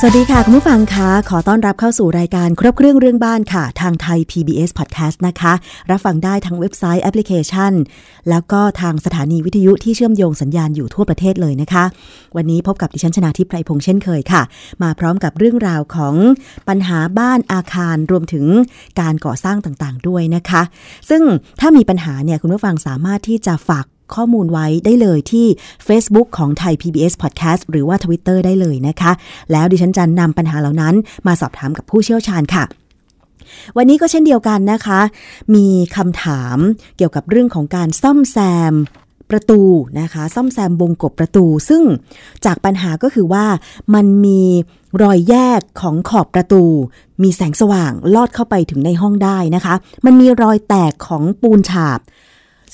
สวัสดีค่ะ คุณผู้ฟังคะขอต้อนรับเข้าสู่รายการครบเครื่องเรื่องบ้านค่ะ ทางไทย PBS Podcast นะคะ รับฟังได้ทั้งเว็บไซต์แอปพลิเคชัน แล้วก็ทางสถานีวิทยุที่เชื่อมโยงสัญญาณอยู่ทั่วประเทศเลยนะคะ วันนี้พบกับดิฉันชนาทิพไพรพงษ์เช่นเคยค่ะ มาพร้อมกับเรื่องราวของปัญหาบ้านอาคารรวมถึงการก่อสร้างต่างๆ ด้วยนะคะ ซึ่งถ้ามีปัญหาเนี่ยคุณผู้ฟังสามารถที่จะฝาก ข้อมูลไว้ได้เลยที่ Facebook ของไทย PBS Podcast หรือว่า Twitter ได้เลยนะคะ แล้วดิฉันจะนำปัญหาเหล่านั้นมาสอบถามกับผู้เชี่ยวชาญค่ะ วันนี้ก็เช่นเดียวกันนะคะ มีคำถามเกี่ยวกับเรื่องของการซ่อมแซมประตูนะคะ ซ่อมแซมวงกบประตู ซึ่งจากปัญหาก็คือว่ามันมีรอยแยกของขอบประตู มีแสงสว่างลอดเข้าไปถึงในห้องได้นะคะ มันมีรอยแตกของปูนฉาบ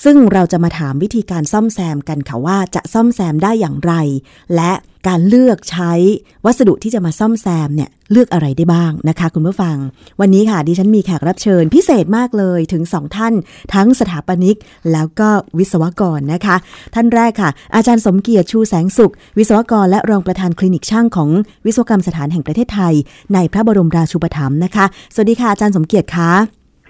ซึ่งเราจะมาถามวิธีการซ่อมแซมกันค่ะว่าจะซ่อมแซมได้อย่างไร และการเลือกใช้วัสดุที่จะมาซ่อมแซมเนี่ยเลือกอะไรได้บ้างนะคะคุณผู้ฟัง วันนี้ค่ะดิฉันมีแขกรับเชิญพิเศษมากเลยถึงสองท่าน ทั้งสถาปนิก แล้วก็วิศวกรนะคะ ท่านแรกค่ะ อาจารย์สมเกียรติชูแสงสุข วิศวกรและรองประธานคลินิกช่างของวิศวกรรมสถานแห่งประเทศไทย ในพระบรมราชูปถัมภ์นะคะ สวัสดีค่ะอาจารย์สมเกียรติคะ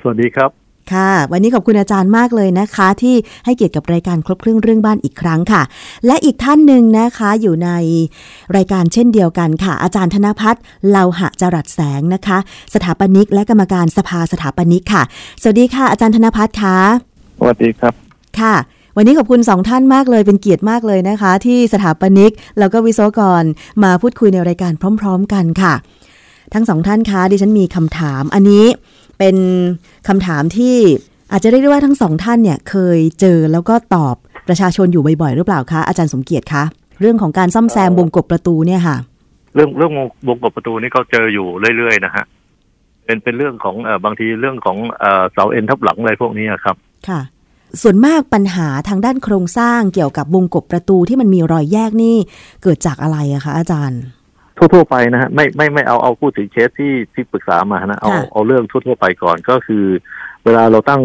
สวัสดีครับ ค่ะ วันนี้ขอบคุณอาจารย์มากเลยนะคะ ที่ให้เกียรติกับรายการครบเครื่องเรื่องบ้านอีกครั้งค่ะ และอีกท่านหนึ่งนะคะอยู่ในรายการเช่นเดียวกันค่ะ อาจารย์ธนพัฒน์เลาหะจรัสแสงนะคะ สถาปนิก และกรรมการสภาสถาปนิกค่ะ สวัสดีค่ะ อาจารย์ธนพัฒน์ค่ะสวัสดีครับค่ะวันนี้ขอบคุณสองท่านมากเลยเป็นเกียรติมากเลยนะคะ ที่สถาปนิก แล้วก็วิศวกรมาพูดคุยในรายการพร้อม ๆ กันค่ะ ทั้งสองท่านคะดิฉันมีคำถาม อันนี้ เป็นคำถามที่อาจจะเรียกได้ว่าทั้งสองท่านเนี่ยเคยเจอแล้วก็ตอบประชาชนอยู่บ่อยๆหรือเปล่าคะอาจารย์สมเกียรติคะเรื่องของการซ่อมแซมวงกบประตูเนี่ยค่ะ เรื่องเรื่องวงกบประตูนี่ก็เจออยู่เรื่อยๆนะฮะเป็นเป็นเรื่องของเออบางทีเรื่องของเออเสาเอ็นทับหลังอะไรพวกนี้ครับ ค่ะ ส่วนมากปัญหาทางด้านโครงสร้างเกี่ยวกับวงกบประตูที่มันมีรอยแยกนี่เกิดจากอะไรอะคะอาจารย์ ทั่วๆไปนะฮะไม่ไม่ไม่เอาเอาพูดถึงเคสที่ที่ปรึกษามานะเอาเอาเรื่องทั่วๆไปก่อนก็คือ เวลาเราตั้ง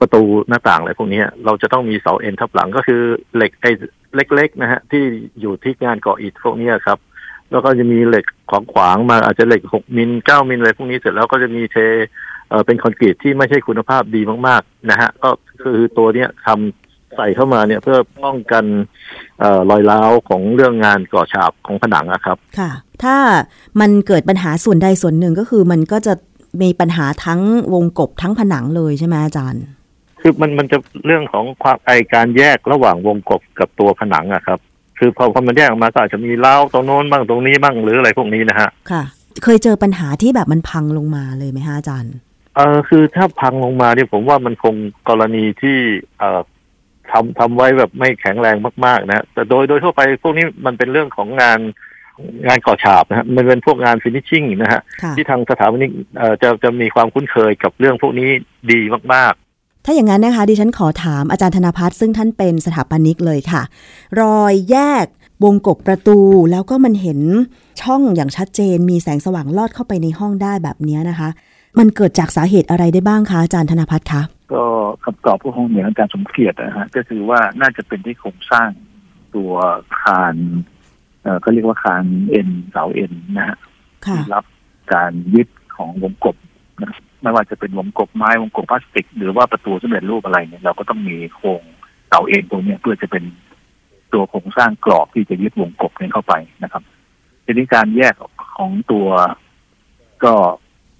ประตูหน้าต่างอะไรพวกนี้เราจะต้องมีเสาเอ็นทับหลังก็คือเหล็กไอ้เล็ก ๆ นะฮะ ที่อยู่ที่งานก่ออิฐพวกนี้ครับ แล้วก็จะมีเหล็กขวางขวางมาอาจจะเหล็กหกมิลเก้ามิลอะไรพวกนี้เสร็จแล้วก็จะมีเทเออเป็นคอนกรีตที่ไม่ใช่คุณภาพดีมาก ๆ นะฮะ ก็คือตัวเนี้ยทำ ใส่เข้ามาเนี่ยเพื่อป้องกันอรอยร้าวของเรื่องงานก่อฉาบของผนังอะครับ ค่ะ ถ้ามันเกิดปัญหาส่วนใดส่วนหนึ่งก็คือมันก็จะมีปัญหาทั้งวงกบทั้งผนังเลยใช่ไหมอาจารย์ คือมันมันจะเรื่องของความไอการแยกระหว่างวงกบกับตัวผนังอะครับ คือพอพอมันแยกออกมาก็อาจจะมีเล้าตรงโน้นบ้างตรงนี้บ้างหรืออะไรพวกนี้นะฮะ ค่ะ เคยเจอปัญหาที่แบบมันพังลงมาเลยไหมฮะอาจารย์เออคือถ้าพังลงมาเนี่ยผมว่ามันคงกรณีที่เอ่อ ทำทำไว้แบบไม่แข็งแรงมาก ๆ นะแต่โดยโดยทั่วไปพวกนี้มันเป็นเรื่องของงานงานก่อฉาบนะฮะมันเป็นพวกงานฟินิชชิ่งนะฮะที่ทางสถาปนิกจะจะมีความคุ้นเคยกับเรื่องพวกนี้ดีมากถ้าอย่างนั้นนะคะ ดิฉันขอถามอาจารย์ธนพัฒน์ซึ่งท่านเป็นสถาปนิกเลยค่ะ รอยแยกวงกบประตูแล้วก็มันเห็นช่องอย่างชัดเจน มีแสงสว่างลอดเข้าไปในห้องได้แบบนี้นะคะ มันเกิดจากสาเหตุอะไรได้บ้างคะอาจารย์ธนพัฒน์คะ ก็คำตอบก็คงเหมือนอาจารย์สมเกียรตินะฮะก็คือว่าน่าจะเป็นที่โครงสร้างตัวคานเอ่อก็เรียกว่าคานเอ็นเสาเอ็นนะฮะที่รับการยึดของวงกบนะไม่ว่าจะเป็นวงกบไม้วงกบพลาสติก หรือว่าประตูสำเร็จรูปอะไรเนี่ยเราก็ต้องมีโครงเสาเอ็นตรงนี้เพื่อจะเป็นตัวโครงสร้างกรอบที่จะยึดวงกบนี้เข้าไปนะครับทีนี้การแยกของตัวก็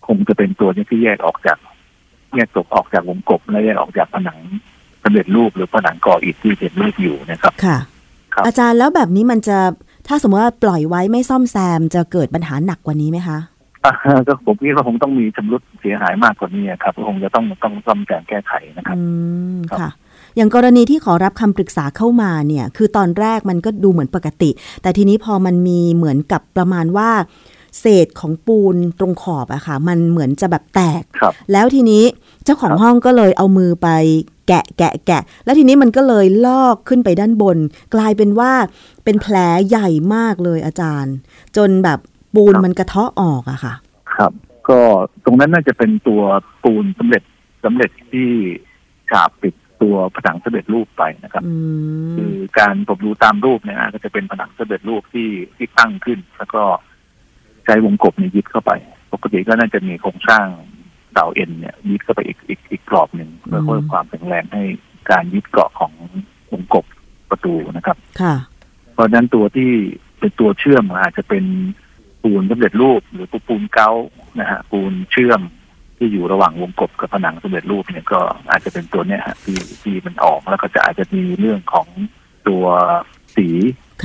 คงจะเป็นตัวนี้ที่แยกออกจาก แยกตกออกจากวงกบและแยกออกจากผนังสำเร็จรูปหรือผนังก่ออิฐที่เป็นรูปอยู่นะครับค่ะอาจารย์แล้วแบบนี้มันจะถ้าสมมติว่าปล่อยไว้ไม่ซ่อมแซมจะเกิดปัญหาหนักกว่านี้ไหมคะก็ผมคิดว่าคงต้องมีชำรุดเสียหายมากกว่านี้ครับคงจะต้องต้องซ่อมแซมแก้ไขนะครับอืมค่ะ อย่างกรณีที่ขอรับคำปรึกษาเข้ามาเนี่ย คือตอนแรกมันก็ดูเหมือนปกติ แต่ทีนี้พอมันมีเหมือนกับประมาณว่า เศษของปูนตรงขอบอะค่ะ มันเหมือนจะแบบแตก แล้วทีนี้เจ้าของห้องก็เลยเอามือไปแกะแกะแกะ แล้วทีนี้มันก็เลยลอกขึ้นไปด้านบน กลายเป็นว่าเป็นแผลใหญ่มากเลยอาจารย์ จนแบบปูนมันกระเทาะออกอะค่ะ ครับ ก็ตรงนั้นน่าจะเป็นตัวปูนสำเร็จสำเร็จที่ฉาบปิดตัวผนังสำเร็จรูปไปนะครับคือการผมดูตามรูปเนี่ยก็จะเป็นผนังสำเร็จรูปที่ที่ตั้งขึ้น แล้วก็ ใช้วงกบเนี่ยยึดเข้าไป ปกติก็น่าจะมีโครงสร้างเสาเอ็นเนี่ยยึดเข้าไปอีกอีกอีกกรอบหนึ่งเพื่อเพิ่มความแข็งแรงให้การยึดเกาะของวงกบประตูนะครับ ค่ะ เพราะฉะนั้นตัวที่เป็นตัวเชื่อมอาจจะเป็นปูนสำเร็จรูป หรือปูนเกานะฮะปูนเชื่อมที่อยู่ระหว่างวงกบกับผนังสำเร็จรูปเนี่ยก็อาจจะเป็นตัวเนี้ยฮะที่ที่มันออกแล้วก็จะอาจจะมีเรื่องของตัวสี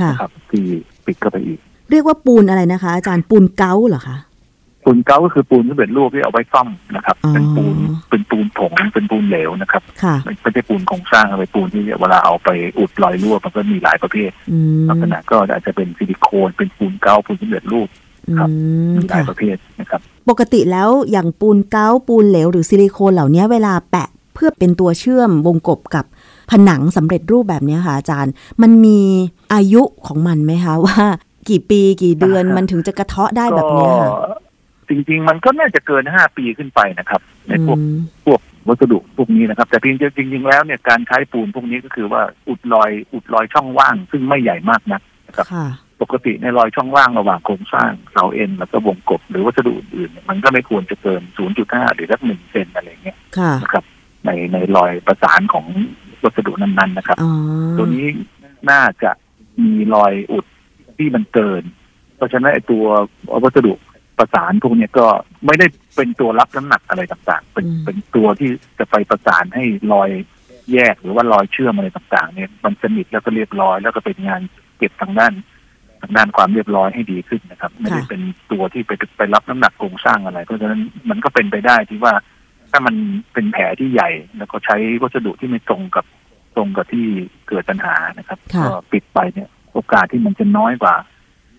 นะครับที่ปิดเข้าไปอีก เรียกว่าปูนอะไรนะคะ อาจารย์ปูนเกาเหรอคะปูนเกาก็คือปูนสำเร็จรูปที่เอาไว้ซ่อมนะครับ เป็นปูนเป็นปูนผงเป็นปูนเหลวนะครับไม่ใช่ปูนโครงสร้างเอาไปปูนที่เวลาเอาไปอุดรอยรั่วมันก็มีหลายประเภทลักษณะก็อาจจะเป็นซิลิโคนเป็นปูนเกาปูนสำเร็จรูปครับมีหลายประเภทนะครับ ปกติแล้วอย่างปูนเกาปูนเหลวหรือซิลิโคนเหล่านี้เวลาแปะเพื่อเป็นตัวเชื่อมวงกบกับผนังสำเร็จรูปแบบนี้ค่ะอาจารย์ มันมีอายุของมันไหมคะว่า กี่ปีกี่เดือนมันถึงจะกระเทาะได้แบบนี้ค่ะจริง ๆ มันก็น่าจะเกินห้าปีขึ้นไปนะครับ ในพวกพวกวัสดุพวกนี้นะครับ แต่จริงจริง ๆ แล้วเนี่ยการใช้ปูนพวกนี้ก็คือว่าอุดรอยอุดรอยช่องว่าง ซึ่งไม่ใหญ่มากนักนะครับปกติในรอยช่องว่างระหว่างโครงสร้างเสาเอ็นแล้วก็วงกบหรือวัสดุอื่นๆมันก็ไม่ควรจะเกิน 0.5 หรือสักหนึ่งเซนอะไรเงี้ยนะครับ ในในรอยประสานของวัสดุนั้นๆนะครับ ตัวนี้น่าจะมีรอยอุด ที่มันเกิน เพราะฉะนั้นไอ้ตัววัสดุประสานพวกนี้ก็ไม่ได้เป็นตัวรับน้ำหนักอะไรต่างๆ เป็นเป็นตัวที่จะไปประสานให้รอยแยกหรือว่ารอยเชื่อมอะไรต่างๆ เนี่ยมันสนิทแล้วก็เรียบร้อย แล้วก็เป็นงานเก็บทางด้านทางด้านความเรียบร้อยให้ดีขึ้นนะครับ ไม่ได้เป็นตัวที่ไปไปรับน้ำหนักโครงสร้างอะไร เพราะฉะนั้นมันก็เป็นไปได้ที่ว่าถ้ามันเป็นแผลที่ใหญ่ แล้วก็ใช้วัสดุที่ไม่ตรงกับตรงกับที่เกิดปัญหานะครับก็ปิดไปเนี่ย โอกาสที่มันจะน้อยกว่า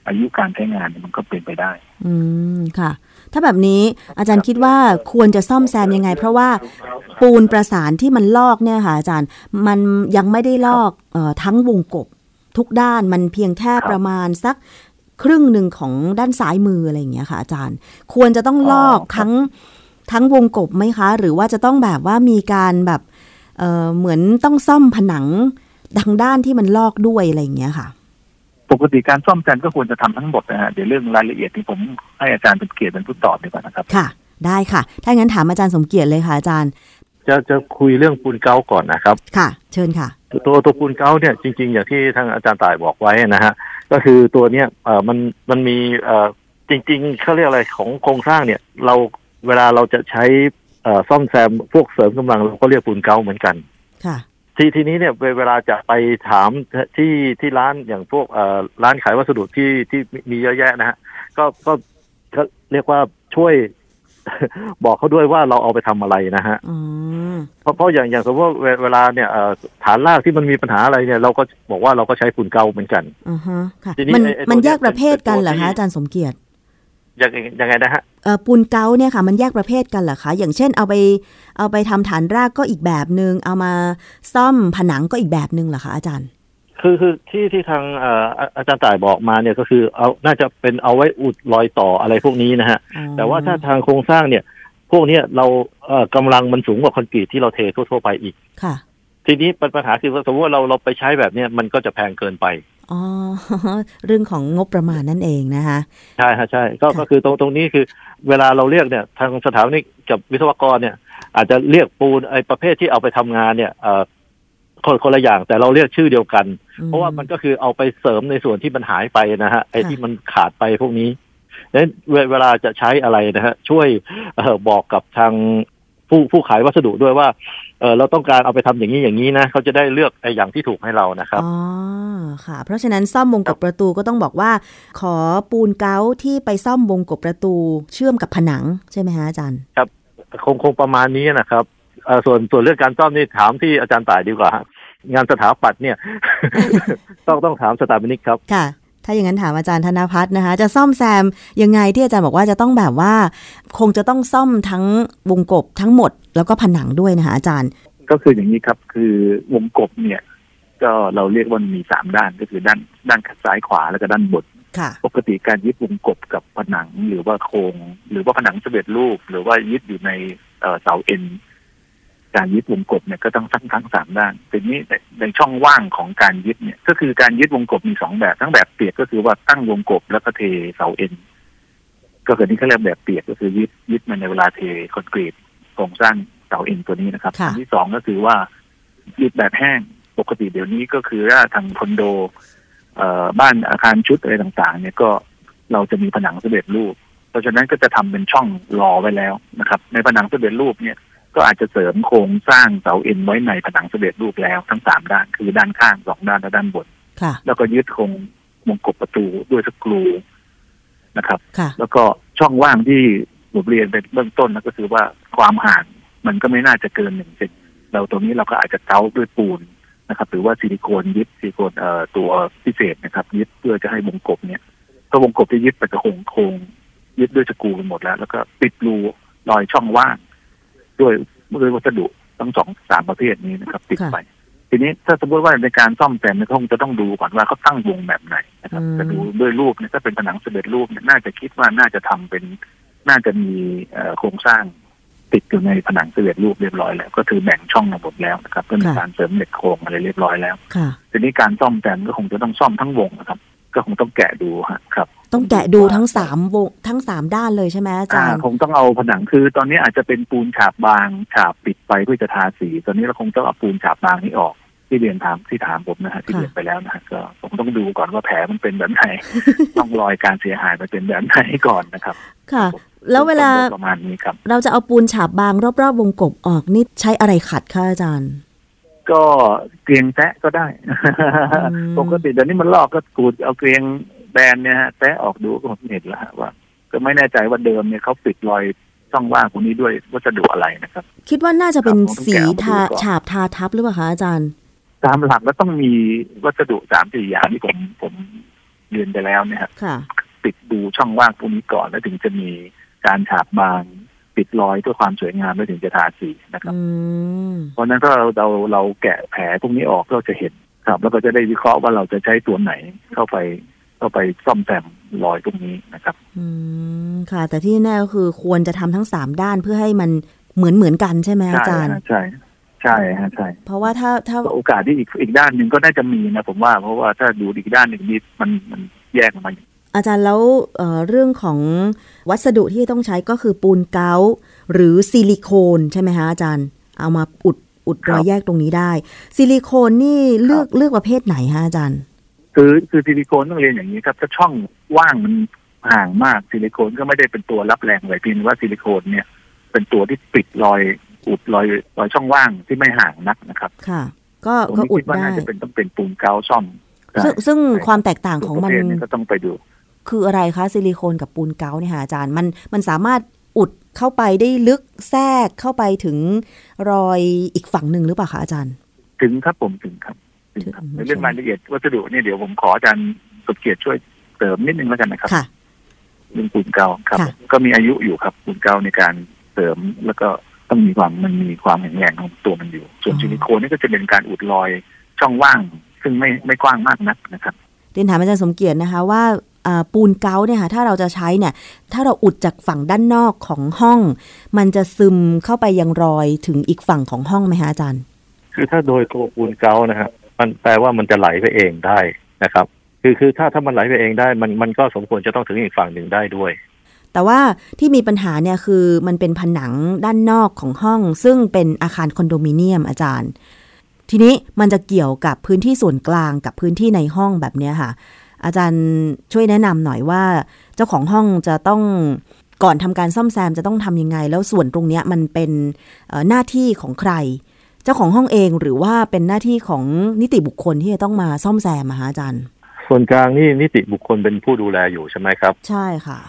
อายุการใช้งานมันก็เป็นไปได้ อืมค่ะ ถ้าแบบนี้อาจารย์คิดว่าควรจะซ่อมแซมยังไง เพราะว่าปูนประสานที่มันลอกเนี่ยค่ะอาจารย์ มันยังไม่ได้ลอกออทั้งวงกบทุกด้านมันเพียงแค่ประมาณสักครึ่งหนึ่งของด้านซ้ายมืออะไรอย่างเงี้ยค่ะ อาจารย์ ควรจะต้องลอกทั้งทั้งวงกบไหมคะ หรือว่าจะต้องแบบว่ามีการแบบเเหมือนต้องซ่อมผนังดังด้านที่มันลอกด้วยอะไรอย่างเงี้ยค่ะ ปกติการซ่อมแซมก็ควรจะทำทั้งหมดนะฮะเดี๋ยวเรื่องรายละเอียดที่ผมให้อาจารย์เป็นเกียรติเป็นผู้ตอบดีกว่านะครับ ค่ะ ได้ค่ะ ถ้างั้นถามอาจารย์สมเกียรติเลยค่ะอาจารย์ จะจะคุยเรื่องปูนเกาก่อนนะครับ ค่ะ เชิญค่ะ ตัวตัวปูนเกาเนี่ยจริง ๆ อย่างที่ทางอาจารย์ต่ายบอกไว้นะฮะก็คือตัวเนี้ยเอ่อมันมันมีเอ่อจริง ๆเขาเรียกอะไรของโครงสร้างเนี่ยเราเวลาเราจะใช้เอ่อซ่อมแซมพวกเสริมกำลังเราก็เรียกปูนเกาเหมือนกัน ค่ะ ทีทีนี้เนี่ยเวลาจะไปถามที่ที่ร้านอย่างพวกเอ่อร้านขายวัสดุที่ที่มีเยอะแยะนะฮะก็ก็เรียกว่าช่วย บอกเขาด้วยว่าเราเอาไปทำอะไรนะฮะเพราะเพราะอย่างอย่างสมมติว่าเวลาเนี่ยฐานรากที่มันมีปัญหาอะไรเนี่ย เราก็บอกว่าเราก็ใช้ฝุ่นเกาเหมือนกันอือฮะค่ะมันมันแยกประเภทกันเหรอคะอาจารย์สมเกียรติ ยังยังไงนะฮะเออปูนเกาเนี่ยค่ะ มันแยกประเภทกันเหรอคะ อย่างเช่นเอาไปเอาไปทำฐานรากก็อีกแบบหนึง่งเอามาซ่อมผนังก็อีกแบบหนึ่งเหรอคะอาจารย์ คือคือที่ที่ทางอาจารย์ต่ายบอกมาเนี่ยก็คือเอาน่าจะเป็นเอาไว้อุดรอยต่ออะไรพวกนี้นะฮะ แต่ว่าถ้าทางโครงสร้างเนี่ย พวกนี้เราเอ่อกำลังมันสูงกว่าคอนกรีตที่เราเททั่วๆไปอีกค่ะ ทีนี้ปัญหาคือสมมติว่าเราเราไปใช้แบบเนี้ยมันก็จะแพงเกินไป อ๋อเรื่องของงบประมาณนั่นเองนะคะใช่ฮะใช่ก็ก็คือตรงตรงนี้คือ เวลาเราเรียกเนี่ย ทางสถาปนิกกับวิศวกรเนี่ย อาจจะเรียกปูนไอ้ประเภทที่เอาไปทำงานเนี่ยเอ่อคนคนละอย่างแต่เราเรียกชื่อเดียวกัน เพราะว่ามันก็คือเอาไปเสริมในส่วนที่มันหายไปนะฮะไอ้ที่มันขาดไปพวกนี้นั้นเวลาจะใช้อะไรนะฮะช่วยอบอกกับทาง ผู้ผู้ขายวัสดุด้วยว่าเออเราต้องการเอาไปทำอย่างนี้อย่างนี้นะเขาจะได้เลือกไอ้อย่างที่ถูกให้เรานะครับอ๋อค่ะ เพราะฉะนั้นซ่อมวงกบประตูก็ต้องบอกว่า ขอปูนเกาที่ไปซ่อมวงกบประตูเชื่อมกับผนังใช่ไหมฮะอาจารย์ครับคงคงประมาณนี้นะครับส่วนส่วนเรื่องการซ่อมนี่ถามที่อาจารย์ต่ายดีกว่า งานสถาปัตย์เนี่ย ต้องต้องถามสถาปนิกครับค่ะ ถ้าอย่างนั้นถามอาจารย์ธนพัฒน์นะคะ จะซ่อมแซมยังไงที่อาจารย์บอกว่าจะต้องแบบว่า คงจะต้องซ่อมทั้งวงกบทั้งหมด แล้วก็ผนังด้วยนะคะอาจารย์ ก็คืออย่างนี้ครับคือวงกบเนี่ย ก็เราเรียกว่ามีสามด้านก็คือด้านด้านซ้ายขวาแล้วก็ด้านบนปกติการยึดวงกบกับผนังหรือว่าโครง หรือว่าผนังสำเร็จรูป หรือว่ายึดอยู่ในเสาเอ็น การยึดวงกบเนี่ยก็ต้องทั้งทั้งสามด้านทีนี้ในช่องว่างของการยึดเนี่ย ก็คือการยึดวงกบมีสองแบบ ทั้งแบบเปียกก็คือว่าตั้งวงกบแล้วก็เทเสาเอ็น ก็คือนี่เขาเรียกแบบเปียกก็คือยึดยึดมันในเวลาเทคอนกรีตโครงสร้างเสาเอ็นตัวนี้นะครับอันที่สองก็คือว่ายึดแบบแห้งปกติเดี๋ยวนี้ก็คือว่าทางคอนโดบ้านอาคารชุดอะไรต่างๆ เนี่ยก็เราจะมีผนังสำเร็จรูป เพราะฉะนั้นก็จะทำเป็นช่องรอไว้แล้วนะครับ ในผนังสำเร็จรูปเนี่ย ก็อาจจะเสริมโครงสร้างเสาเอ็นไว้ในผนังสำเร็จรูปแล้วทั้งสามด้านคือด้านข้างสองด้านและด้านบนแล้วก็ยึดโครงมงกบประตูด้วยสกรูนะครับ แล้วก็ช่องว่างที่ผมเรียนเป็นเบื้องต้นนะก็คือว่าความห่างมันก็ไม่น่าจะเกินหนึ่งเซนเราตรงนี้เราก็อาจจะเกาด้วยปูนนะครับ หรือว่าซิลิโคนยึดซิลิโคนเอ่อตัวพิเศษนะครับ ยึดเพื่อจะให้วงกบเนี่ยก็วงกบที่ยึดไปจะคงโครงยึดด้วยสกูหมดแล้ว แล้วก็ปิดรูรอยช่องว่าง ด้วยด้วยวัสดุทั้งสองสามประเภทนี้นะครับ ติดไป ทีนี้ถ้าสมมติว่าในการซ่อมแซมเนี่ยคงจะต้องดูก่อนว่าเขาตั้งวงแบบไหนนะครับจะดูด้วยรูปเนี่ยถ้าเป็นผนังสำเร็จรูปเนี่ยน่าจะคิดว่าน่าจะทำเป็นน่าจะมีโครงสร้างติดอยู่ในผนังสำเร็จรูปเรียบร้อยแล้วก็คือแบ่งช่องระบบแล้วนะครับเพื่อการเสริมเหล็กโครงอะไรเรียบร้อยแล้วทีนี้การซ่อมแซมก็คงจะต้องซ่อมทั้งวงนะครับ ก็คงต้องแกะดูครับ ต้องแกะดูทั้งสามวงทั้งสามด้านเลยใช่ไหมอาจารย์คงต้องเอาผนังคือ ตอนนี้อาจจะเป็นปูนฉาบบางฉาบปิดไปเพื่อจะทาสี ตอนนี้เราคงต้องเอาปูนฉาบบางนี้ออกที่เรียนถามที่ถามผมนะฮะที่เรียนไปแล้วนะฮะก็ผมต้องดูก่อนว่าแผลมันเป็นแบบไหนต้องรอยการเสียหายมันเป็นแบบไหนก่อนนะครับ ค่ะ แล้วเวลาประมาณนี้ครับ เราจะเอาปูนฉาบบางรอบๆวงกบออกนี่ใช้อะไรขัดคะอาจารย์ ก็เกลียงแตะก็ได้ปกติเดี๋ยวนี้มันลอกก็กูดเอาเกลียง แบรนด์เนี่ยฮะแตะออกดูก็เห็นแล้วว่า ก็ไม่แน่ใจว่าเดิมเนี่ยเขาปิดรอยช่องว่างตรงนี้ด้วยวัสดุอะไรนะครับ คิดว่าน่าจะเป็นสีทาฉาบทาทับหรือเปล่าคะอาจารย์ ตามหลักแล้วต้องมีวัสดุสามสี่อย่างที่ผมผมเรียนไปแล้วเนี่ยครับปิดดูช่องว่างพวกนี้ก่อนแล้วถึงจะมีการฉาบบางปิดรอยเพื่อความสวยงามแล้วถึงจะทาสีนะครับเพราะนั้นก็เราเราเราแกะแผลพวกนี้ออกก็จะเห็นครับ แล้วก็จะได้วิเคราะห์ว่าเราจะใช้ตัวไหนเข้าไป ก็ไปซ่อมแซมรอยตรงนี้นะครับ อืมค่ะ แต่ที่แน่ก็คือควรจะทำทั้งสามด้านเพื่อให้มันเหมือนเหมือนกันใช่ไหมอาจารย์ใช่ใช่ฮะใช่ เพราะว่าถ้าถ้าโอกาสที่อีกอีกด้านหนึ่งก็น่าจะมีนะผมว่าเพราะว่าถ้าดูอีกด้านหนึ่งนี่มันมันแยกออกมาอาจารย์แล้วเเรื่องของวัสดุที่ต้องใช้ก็คือปูนกาวหรือซิลิโคนใช่ไหมคะอาจารย์ เอามาอุดอุดรอยแยกตรงนี้ได้ ซิลิโคนนี่เลือกเลือกประเภทไหนฮะอาจารย์ คือคือซิลิโคนต้องเรียนอย่างนี้ครับถ้าช่องว่างมันห่างมากซิลิโคนก็ไม่ได้เป็นตัวรับแรงเลยเพียงว่าซิลิโคนเนี่ย เป็นตัวที่ปิดรอยอุดรอยรอยช่องว่างที่ไม่ห่างนักนะครับ ค่ะ ก็ก็อุดได้น่าจะเป็นต้องเป็นปูนเกาซ่อมซึ่งซึ่งความแตกต่างของมันก็ต้องไปดู คืออะไรคะซิลิโคนกับปูนเกาเนี่ยค่ะอาจารย์มันมันสามารถอุดเข้าไปได้ลึกแทรกเข้าไปถึงรอยอีกฝั่งหนึ่งหรือเปล่าคะอาจารย์ ถึงครับผมถึงครับใน เรื่องรายละเอียดวัสดุเนี่ยเดี๋ยวผมขออาจารย์สมเกียรติช่วยเติมนิดนึงแล้วกันนะครับเรื่องปูนเกาครับ ก็มีอายุอยู่ครับปูนเกาในการเสริมแล้วก็ต้องมีความมันมีความแข็งแรงของตัวมันอยู่ ส่วนซิลิโคนนี่ก็จะเป็นการอุดรอยช่องว่าง ซึ่งไม่ไม่กว้างมากนักนะครับเรียนถามอาจารย์สมเกียรตินะคะว่าปูนเกาเนี่ยค่ะถ้าเราจะใช้เนี่ย ถ้าเราอุดจากฝั่งด้านนอกของห้อง มันจะซึมเข้าไปยังรอยถึงอีกฝั่งของห้องไหมคะอาจารย์ คือถ้าโดยตัวปูนเกานะครับ มันแปลว่ามันจะไหลไปเองได้นะครับ คือคือถ้าถ้ามันไหลไปเองได้ มันมันก็สมควรจะต้องถึงอีกฝั่งหนึ่งได้ด้วย แต่ว่าที่มีปัญหาเนี่ยคือมันเป็นผนังด้านนอกของห้อง ซึ่งเป็นอาคารคอนโดมิเนียมอาจารย์ ทีนี้มันจะเกี่ยวกับพื้นที่ส่วนกลางกับพื้นที่ในห้องแบบนี้ค่ะ อาจารย์ช่วยแนะนำหน่อยว่า เจ้าของห้องจะต้องก่อนทำการซ่อมแซมจะต้องทำยังไง แล้วส่วนตรงนี้มันเป็นหน้าที่ของใคร เจ้าของห้องเองหรือว่าเป็นหน้าที่ของนิติบุคคลที่จะต้องมาซ่อมแซมมาอาจารย์ ส่วนกลางนี่นิติบุคคลเป็นผู้ดูแลอยู่ใช่ไหมครับ ใช่ค่ะ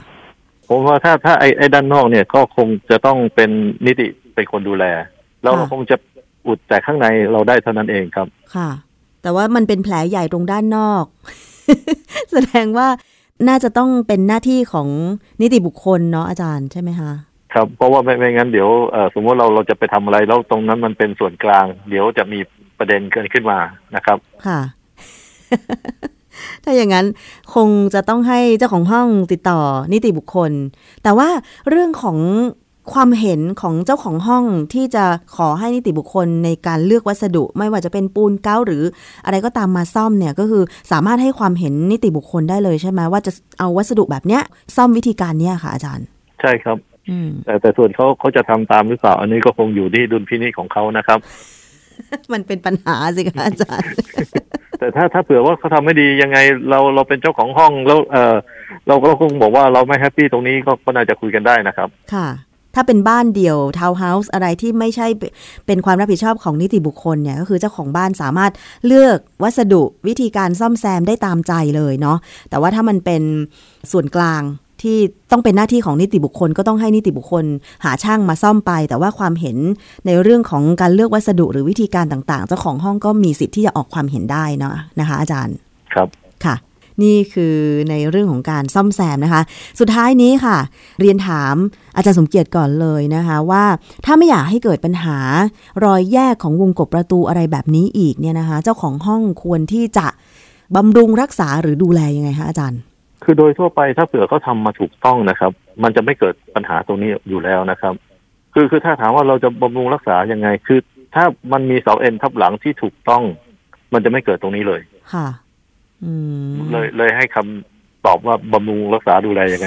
ผมว่าถ้าถ้าไอ้ไอ้ด้านนอกเนี่ยก็คงจะต้องเป็นนิติเป็นคนดูแลเราคงจะอุดแต่ข้างในเราได้เท่านั้นเองครับ ค่ะ แต่ว่ามันเป็นแผลใหญ่ตรงด้านนอก แสดงว่าน่าจะต้องเป็นหน้าที่ของนิติบุคคลเนาะอาจารย์ใช่ไหมคะ ครับเพราะว่าไม่ไม่งั้นเดี๋ยวเออสมมติเราเราจะไปทำอะไรแล้วตรงนั้นมันเป็นส่วนกลาง เดี๋ยวจะมีประเด็นเกิดขึ้นมานะครับ ค่ะ ถ้าอย่างนั้นคงจะต้องให้เจ้าของห้องติดต่อนิติบุคคล แต่ว่าเรื่องของความเห็นของเจ้าของห้องที่จะขอให้นิติบุคคลในการเลือกวัสดุ ไม่ว่าจะเป็นปูนเก้าหรืออะไรก็ตามมาซ่อมเนี่ยก็คือสามารถให้ความเห็นนิติบุคคลได้เลยใช่ไหมว่าจะเอาวัสดุแบบเนี้ยซ่อมวิธีการเนี้ยค่ะอาจารย์ ใช่ครับ แต่แต่ส่วนเขาเขาจะทำตามหรือเปล่า อันนี้ก็คงอยู่ที่ดุลพินิจของเขานะครับ มันเป็นปัญหาสิคะอาจารย์ แต่ถ้าถ้าเผื่อว่าเขาทำไม่ดียังไงเราเราเป็นเจ้าของห้องแล้ว เออเราก็คงบอกว่าเราไม่ happy ตรงนี้ก็ก็น่าจะคุยกันได้นะครับ ค่ะ ถ้าเป็นบ้านเดี่ยวทาวน์เฮาส์อะไรที่ไม่ใช่เป็นความรับผิดชอบของนิติบุคคลเนี่ย ก็คือเจ้าของบ้านสามารถเลือกวัสดุวิธีการซ่อมแซมได้ตามใจเลยเนาะแต่ว่าถ้ามันเป็นส่วนกลาง ที่ต้องเป็นหน้าที่ของนิติบุคคล ก็ต้องให้นิติบุคคล หาช่างมาซ่อมไป แต่ว่าความเห็นในเรื่องของการเลือกวัสดุหรือวิธีการต่างๆ เจ้าของห้องก็มีสิทธิ์ที่จะออกความเห็นได้นะนะคะ อาจารย์ครับค่ะ นี่คือในเรื่องของการซ่อมแซมนะคะ สุดท้ายนี้ค่ะ เรียนถามอาจารย์สมเกียรติก่อนเลยนะคะว่าถ้าไม่อยากให้เกิดปัญหารอยแยกของวงกบประตูอะไรแบบนี้อีกเนี่ยนะคะ เจ้าของห้องควรที่จะบำรุงรักษาหรือดูแลยังไงคะอาจารย์ คือโดยทั่วไปถ้าเผื่อเขาทามาถูกต้องนะครับ มันจะไม่เกิดปัญหาตรงนี้อยู่แล้วนะครับ คือคือถ้าถามว่าเราจะบำรุงรักษายังไง คือ ถ้ามันมีเสาเอ็นทับหลังที่ถูกต้อง มันจะไม่เกิดตรงนี้เลย ค่ะ อืเลยเลยให้คำตอบว่าบำรุงรักษาดูแลยังไง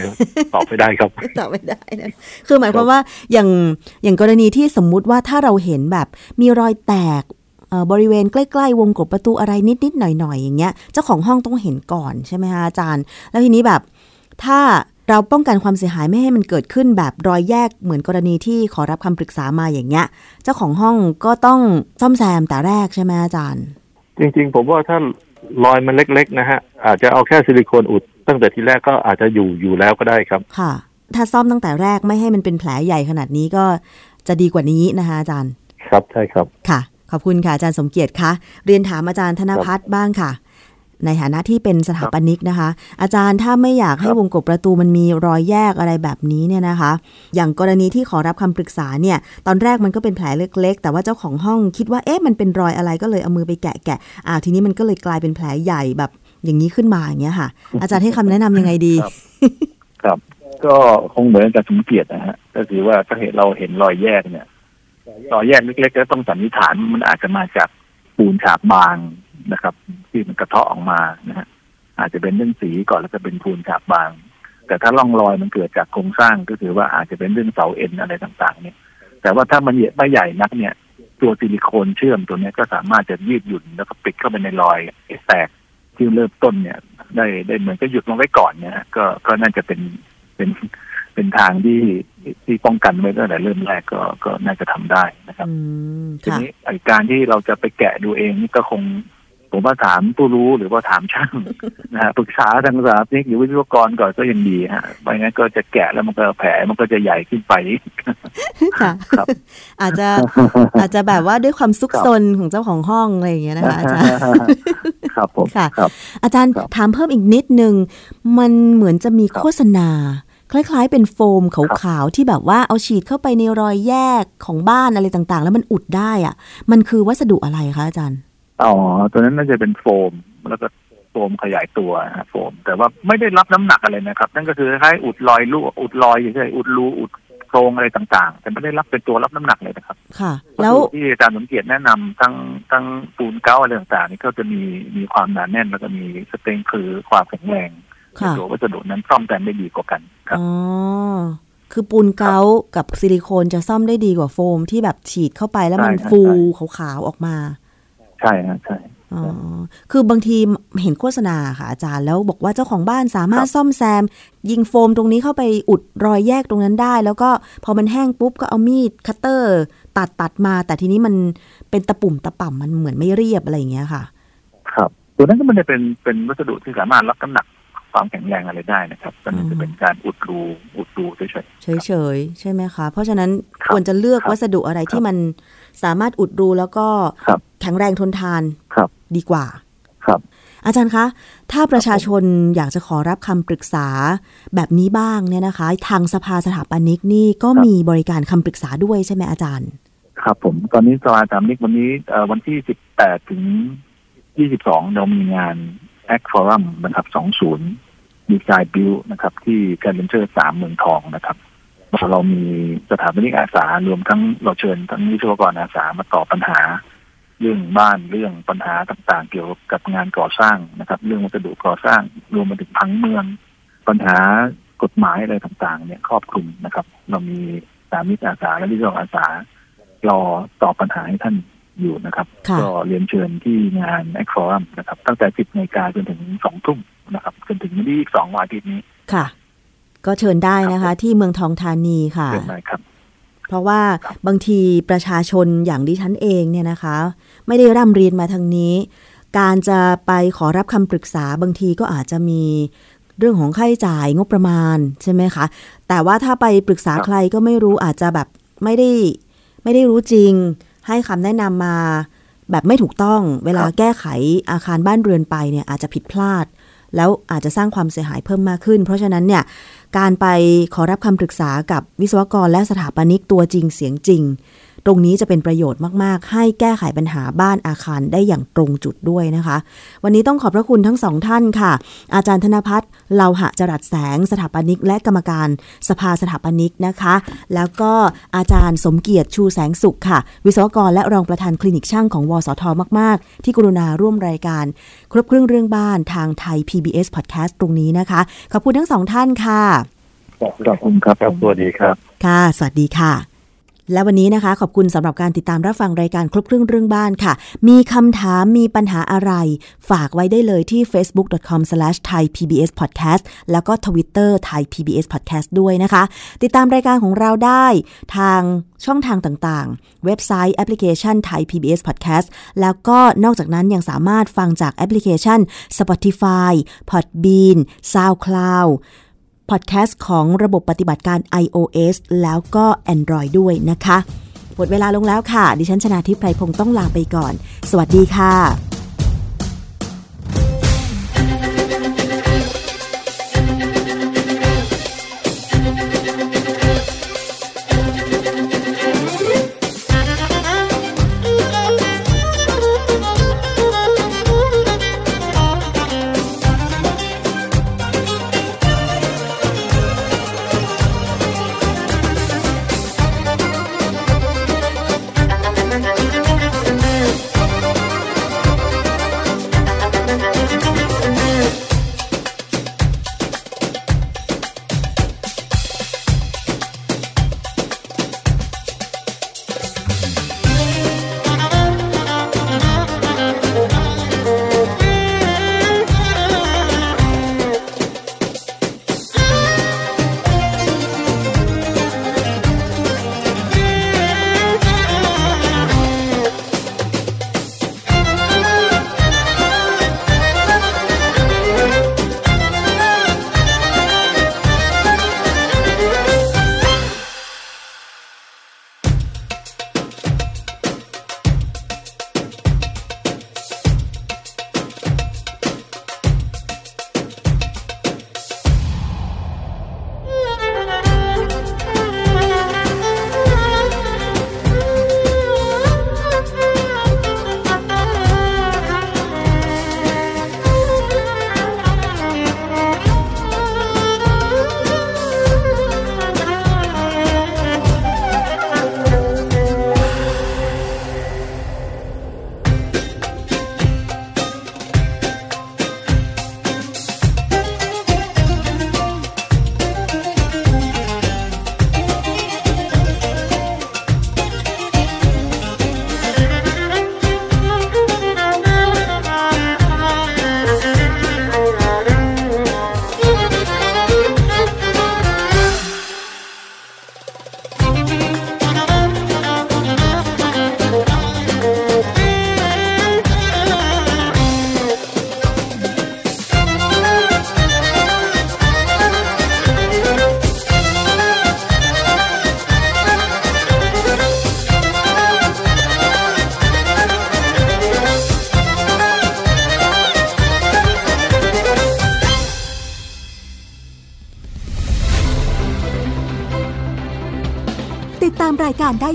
ตอบไม่ได้ครับตอบไม่ได้นะคือหมายความว่าอย่างอย่างกรณีที่สมมุติว่าถ้าเราเห็นแบบ มีรอยแตก บริเวณใกล้ ๆ วงกบประตูอะไรนิด ๆ หน่อย ๆ อย่างเงี้ย เจ้าของห้องต้องเห็นก่อนใช่ไหมคะอาจารย์ แล้วทีนี้แบบถ้าเราป้องกันความเสียหายไม่ให้มันเกิดขึ้นแบบรอยแยกเหมือนกรณีที่ขอรับคำปรึกษามาอย่างเงี้ย เจ้าของห้องก็ต้องซ่อมแซมแต่แรกใช่ไหมอาจารย์ จริง ๆ ผมว่าถ้ารอยมันเล็ก ๆ นะฮะ อาจจะเอาแค่ซิลิโคนอุด ตั้งแต่ทีแรกก็อาจจะอยู่อยู่แล้วก็ได้ครับ ค่ะ ถ้าซ่อมตั้งแต่แรกไม่ให้มันเป็นแผลใหญ่ขนาดนี้ก็จะดีกว่านี้นะคะอาจารย์ ครับใช่ครับ ค่ะ ขอบคุณค่ะอาจารย์สมเกียรติคะเรียนถามอาจารย์ธนพัฒน์บ้างค่ะ ในฐานะที่เป็นสถาปนิกนะคะ อาจารย์ถ้าไม่อยากให้วงกบประตูมันมีรอยแยกอะไรแบบนี้เนี่ยนะคะ อย่างกรณีที่ขอรับคำปรึกษาเนี่ย ตอนแรกมันก็เป็นแผลเล็ก ๆ แต่ว่าเจ้าของห้องคิดว่าเอ๊ะมันเป็นรอยอะไรก็เลยเอามือไปแกะแกะอ่าทีนี้มันก็เลยกลายเป็นแผลใหญ่แบบอย่างนี้ขึ้นมาอย่างเงี้ยค่ะ อาจารย์ให้คำแนะนํำยังไงดี ครับ ก็คงเหมือนกับสมเกียรตินะฮะก็คือว่าถ้าเห็นเราเห็นรอยแยกเนี่ย ต่อแยกเล็กๆก็ต้องสันนิษฐานมันอาจจะมาจากปูนฉาบบางนะครับ ที่มันกระเทาะออกมานะฮะอาจจะเป็นเรื่องสีก่อนแล้วก็เป็นปูนฉาบบาง แต่ถ้าร่องรอยมันเกิดจากโครงสร้างก็คือว่าอาจจะเป็นเรื่องเสาเอ็นอะไรต่างๆ เนี่ย แต่ว่าถ้ามันไม่ใหญ่นักเนี่ย ตัวซิลิโคนเชื่อมตัวนี้ก็สามารถจะยืดหยุ่นแล้วก็ปิดเข้าไปในรอยแตกที่เริ่มต้นเนี่ย ได้ได้เหมือนก็หยุดลงไว้ก่อนเนี่ยก็ก็น่าจะเป็นเป็น เป็นทางที่ที่ป้องกันไว้ตั้งแต่เริ่มแรกก็ก็น่าจะทำได้นะครับทีนี้ไอการที่เราจะไปแกะดูเองนี่ก็คงผมว่าถามผู้รู้หรือว่าถามช่างนะฮะปรึกษาทางสถาปนิกหรือวิศวกรก่อนก็ยังดีฮะไม่งั้นก็จะแกะแล้วมันก็แผลมันก็จะใหญ่ขึ้นไปค่ะครับ อาจจะอาจจะแบบว่าด้วยความซุกซนของเจ้าของห้องอะไรอย่างเงี้ยนะคะอาจารย์ครับผมค่ะอาจารย์ถามเพิ่มอีกนิดนึง มันเหมือนจะมีโฆษณา คล้ายๆ เป็นโฟมขาวๆที่แบบว่าเอาฉีดเข้าไปในรอยแยกของบ้านอะไรต่างๆ แล้วมันอุดได้อะ มันคือวัสดุอะไรคะอาจารย์ อ๋อ ตัวนั้นน่าจะเป็นโฟม แล้วก็โฟมขยายตัวนะโฟม แต่ว่าไม่ได้รับน้ำหนักอะไรนะครับ นั่นก็คือคล้ายอุดรอยรูอุดรอยเฉยอุดรูอุดโครงอะไรต่างๆ แต่ไม่ได้รับเป็นตัวรับน้ำหนักเลยนะครับ ค่ะ แล้วที่อาจารย์สมเกียรติแนะนำทั้งทั้งปูนเก้าอะไรต่างๆ นี่ก็จะมีมีความหนาแน่นแล้วก็มีสเต็งคือความแข็งแรง ตัววัสดุนั้นซ่อมแซมได้ดีกว่ากันครับอ๋อคือปูนเกากับซิลิโคนจะซ่อมได้ดีกว่าโฟมที่แบบฉีดเข้าไปแล้วมันฟูขาวๆออกมา ใช่ฮะใช่อ๋อคือบางทีเห็นโฆษณาค่ะอาจารย์แล้วบอกว่าเจ้าของบ้านสามารถซ่อมแซม ยิงโฟมตรงนี้เข้าไปอุดรอยแยกตรงนั้นได้ แล้วก็พอมันแห้งปุ๊บก็เอามีดคัตเตอร์ ตัดตัดมา แต่ทีนี้มันเป็นตะปุ่มตะป่ำมันเหมือนไม่เรียบอะไรอย่างเงี้ยค่ะ ครับ ตัวนั้นก็มันจะเป็นเป็นวัสดุที่สามารถรับน้ำหนัก ความแข็งแรงอะไรได้นะครับก็จะเป็นการอุดรูอุดรูเฉยๆเฉยๆใช่ไหมคะเพราะฉะนั้นควรจะเลือกวัสดุอะไรที่มันสามารถอุดรูแล้วก็แข็งแรงทนทานครับดีกว่าครับ อาจารย์คะ ถ้าประชาชนอยากจะขอรับคำปรึกษาแบบนี้บ้างเนี่ยนะคะ ทางสภาสถาปนิกนี่ก็มีบริการคำปรึกษาด้วยใช่ไหมอาจารย์ ครับผมตอนนี้สภาสถาปนิกวันนี้วันที่สิบแปดถึงยี่สิบสองเรามีงาน Act Forum นะครับสองศูนย์ Design Built นะครับ ที่ชาเลนเจอร์สามเมืองทองนะครับเรามีสถาปนิกอาสารวมทั้งเราเชิญทั้งวิศวกรอาสามาตอบปัญหา เรื่องบ้านเรื่องปัญหาต่างๆ เกี่ยวกับงานก่อสร้างนะครับ เรื่องวัสดุก่อสร้าง รวมไปถึงพังเมือง ปัญหากฎหมายอะไรต่างๆ เนี่ยครอบคลุมนะครับ เรามีสามิกอาสาและวิศวกรอาสารอตอบปัญหาให้ท่าน อยู่นะครับ ก็เรียนเชิญที่งานแอคฟอรัมนะครับ ตั้งแต่สิบนาฬิกาจนถึงสองทุ่มนะครับ จนถึงวันที่สองวันอาทิตย์นี้ ค่ะ ก็เชิญได้นะคะ ที่เมืองทองธานีค่ะเชิญได้ครับ เพราะว่าบางทีประชาชนอย่างดิฉันเองเนี่ยนะคะ ไม่ได้ร่ำเรียนมาทางนี้ การจะไปขอรับคำปรึกษาบางทีก็อาจจะมีเรื่องของค่าใช้จ่ายงบประมาณใช่ไหมคะ แต่ว่าถ้าไปปรึกษาใครก็ไม่รู้อาจจะแบบไม่ได้ไม่ได้รู้จริง ให้คำแนะนำมาแบบไม่ถูกต้องเวลาแก้ไขอาคารบ้านเรือนไปเนี่ยอาจจะผิดพลาด แล้วอาจจะสร้างความเสียหายเพิ่มมากขึ้น เพราะฉะนั้นเนี่ยการไปขอรับคำปรึกษากับวิศวกรและสถาปนิกตัวจริงเสียงจริง ตรงนี้จะเป็นประโยชน์มาก ๆ ให้แก้ไขปัญหาบ้านอาคารได้อย่างตรงจุดด้วยนะคะ วันนี้ต้องขอบพระคุณทั้งสองท่านค่ะ อาจารย์ธนพัฒน์เลาหะจรัสแสง สถาปนิก และกรรมการสภาสถาปนิกนะคะ แล้วก็อาจารย์สมเกียรติชูแสงสุขค่ะ วิศวกรและรองประธานคลินิกช่างของวสทมาก ๆ ที่กรุณาร่วมรายการ ครบเครื่องเรื่องบ้านทางไทย PBS Podcast ตรงนี้นะคะ ขอบคุณทั้งสองท่านค่ะขอบคุณครับสวัสดีครับ ค่ะ สวัสดีค่ะ และวันนี้นะคะ ขอบคุณสำหรับการติดตามรับฟังรายการครบเครื่องเรื่องบ้านค่ะ มีคำถามมีปัญหาอะไร ฝากไว้ได้เลยที่ facebook.com/thaipbspodcast แล้วก็ Twitter thaipbspodcast ด้วยนะคะ ติดตามรายการของเราได้ทางช่องทางต่างๆ เว็บไซต์แอปพลิเคชัน Thai PBS Podcast แล้วก็นอกจากนั้นยังสามารถฟังจากแอปพลิเคชัน Spotify Podbean SoundCloud พอดแคสต์ของระบบปฏิบัติการ iOS แล้วก็ Android ด้วยนะคะ หมดเวลาลงแล้วค่ะ ดิฉันชนะทิพไพรพงศ์ต้องลาไปก่อน สวัสดีค่ะ